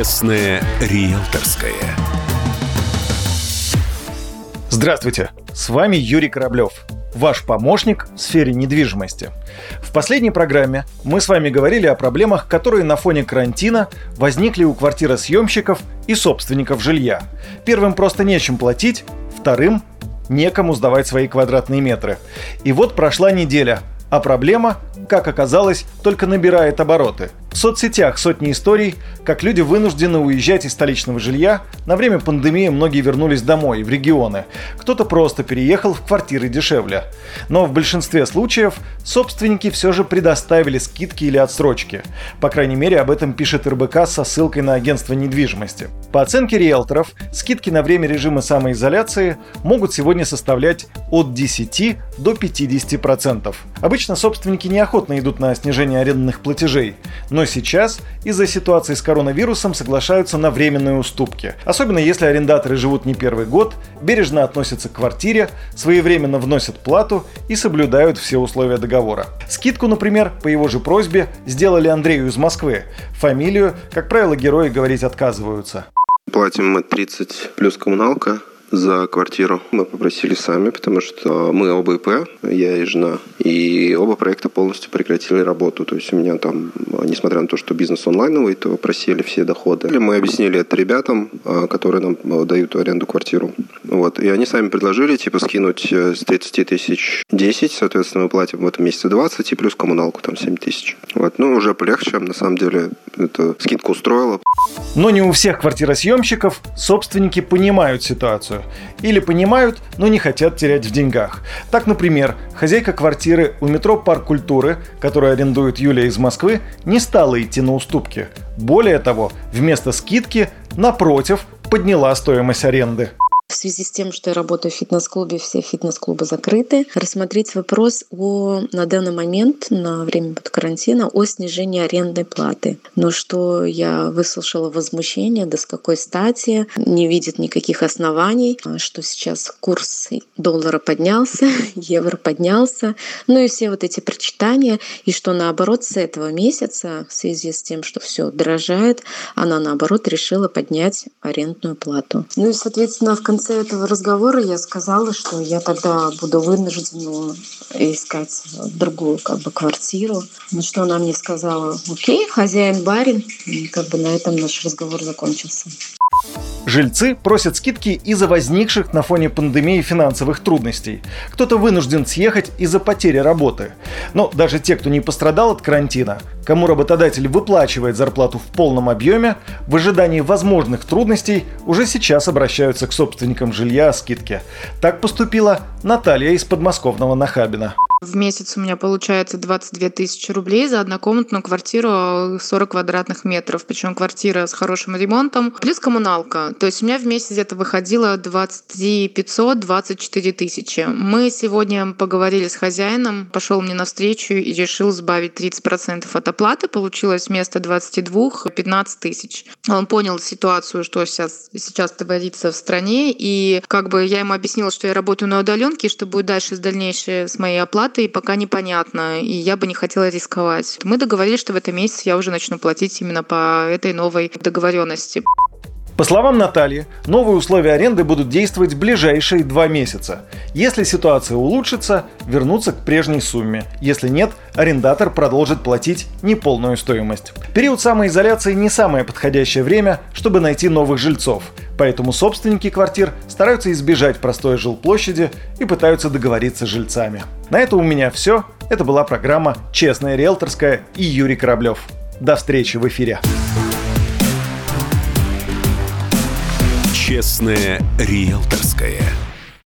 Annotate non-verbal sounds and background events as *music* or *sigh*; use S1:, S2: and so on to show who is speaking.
S1: Честное риэлторское.
S2: Здравствуйте, с вами Юрий Кораблев, ваш помощник в сфере недвижимости. В последней программе мы с вами говорили о проблемах, которые на фоне карантина возникли у квартиросъемщиков и собственников жилья. Первым просто нечем платить, вторым некому сдавать свои квадратные метры. И вот прошла неделя, а проблема, как оказалось, только набирает обороты – в соцсетях сотни историй, как люди вынуждены уезжать из столичного жилья. На время пандемии многие вернулись домой, в регионы. Кто-то просто переехал в квартиры дешевле. Но в большинстве случаев собственники все же предоставили скидки или отсрочки. По крайней мере, об этом пишет РБК со ссылкой на агентство недвижимости. По оценке риэлторов, скидки на время режима самоизоляции могут сегодня составлять от 10 до 50%. Обычно собственники неохотно идут на снижение арендных платежей, но сейчас из-за ситуации с коронавирусом соглашаются на временные уступки. Особенно если арендаторы живут не первый год, бережно относятся к квартире, своевременно вносят плату и соблюдают все условия договора. Скидку, например, по его же просьбе сделали Андрею из Москвы. Фамилию, как правило, герои говорить отказываются.
S3: Платим мы 30 плюс коммуналка, за квартиру. Мы попросили сами, потому что мы оба ИП, я и жена, и оба проекта полностью прекратили работу. То есть у меня там, несмотря на то, что бизнес онлайновый, то просели все доходы. Мы объяснили это ребятам, а, которые нам а, дают аренду квартиру. Вот. И они сами предложили, типа, скинуть э, с 30 тысяч 10, соответственно, мы платим в этом месяце 20, и плюс коммуналку там 7 тысяч. Вот. Ну, уже полегче, на самом деле, это скидку устроила.
S2: Но не у всех квартиросъемщиков собственники понимают ситуацию или понимают, но не хотят терять в деньгах. Так, например, хозяйка квартиры у метро Парк культуры, которую арендует Юлия из Москвы, не стала идти на уступки. Более того, вместо скидки, напротив, подняла стоимость аренды.
S4: В связи с тем, что я работаю в фитнес-клубе, все фитнес-клубы закрыты, рассмотреть вопрос о, на данный момент, на время под карантина, о снижении арендной платы. Но что я выслушала возмущение, да с какой стати, не видит никаких оснований, а что сейчас курс доллара поднялся, *laughs* евро поднялся, ну и все вот эти прочитания, и что наоборот с этого месяца, в связи с тем, что все дорожает, она наоборот решила поднять арендную плату. Ну и, соответственно, в конце конце этого разговора я сказала, что я тогда буду вынуждена искать другую как бы квартиру. На что она мне сказала, окей, хозяин барин. И как бы на этом наш разговор закончился.
S2: Жильцы просят скидки из-за возникших на фоне пандемии финансовых трудностей. Кто-то вынужден съехать из-за потери работы. Но даже те, кто не пострадал от карантина, кому работодатель выплачивает зарплату в полном объеме, в ожидании возможных трудностей уже сейчас обращаются к собственникам жилья о скидке. Так поступила Наталья из подмосковного Нахабина.
S5: В месяц у меня получается 22 тысячи рублей за однокомнатную квартиру 40 квадратных метров. Причем квартира с хорошим ремонтом. Плюс коммуналка. То есть у меня в месяц где-то выходило 20 500, 24 тысячи. Мы сегодня поговорили с хозяином, пошел мне навстречу и решил сбавить 30% от оплаты. Получилось вместо 22 15 тысяч. Он понял ситуацию, что сейчас, сейчас творится в стране. И как бы я ему объяснила, что я работаю на удаленке, что будет дальше с дальнейшей с моей оплатой и пока непонятно, и я бы не хотела рисковать. Мы договорились, что в этом месяце я уже начну платить именно по этой новой договоренности.
S2: По словам Натальи, новые условия аренды будут действовать ближайшие два месяца. Если ситуация улучшится, вернуться к прежней сумме. Если нет, арендатор продолжит платить неполную стоимость. Период самоизоляции не самое подходящее время, чтобы найти новых жильцов. Поэтому собственники квартир стараются избежать простой жилплощади и пытаются договориться с жильцами. На это у меня все. Это была программа «Честная риэлторская» и Юрий Кораблев. До встречи в эфире.
S1: Честное риэлторское.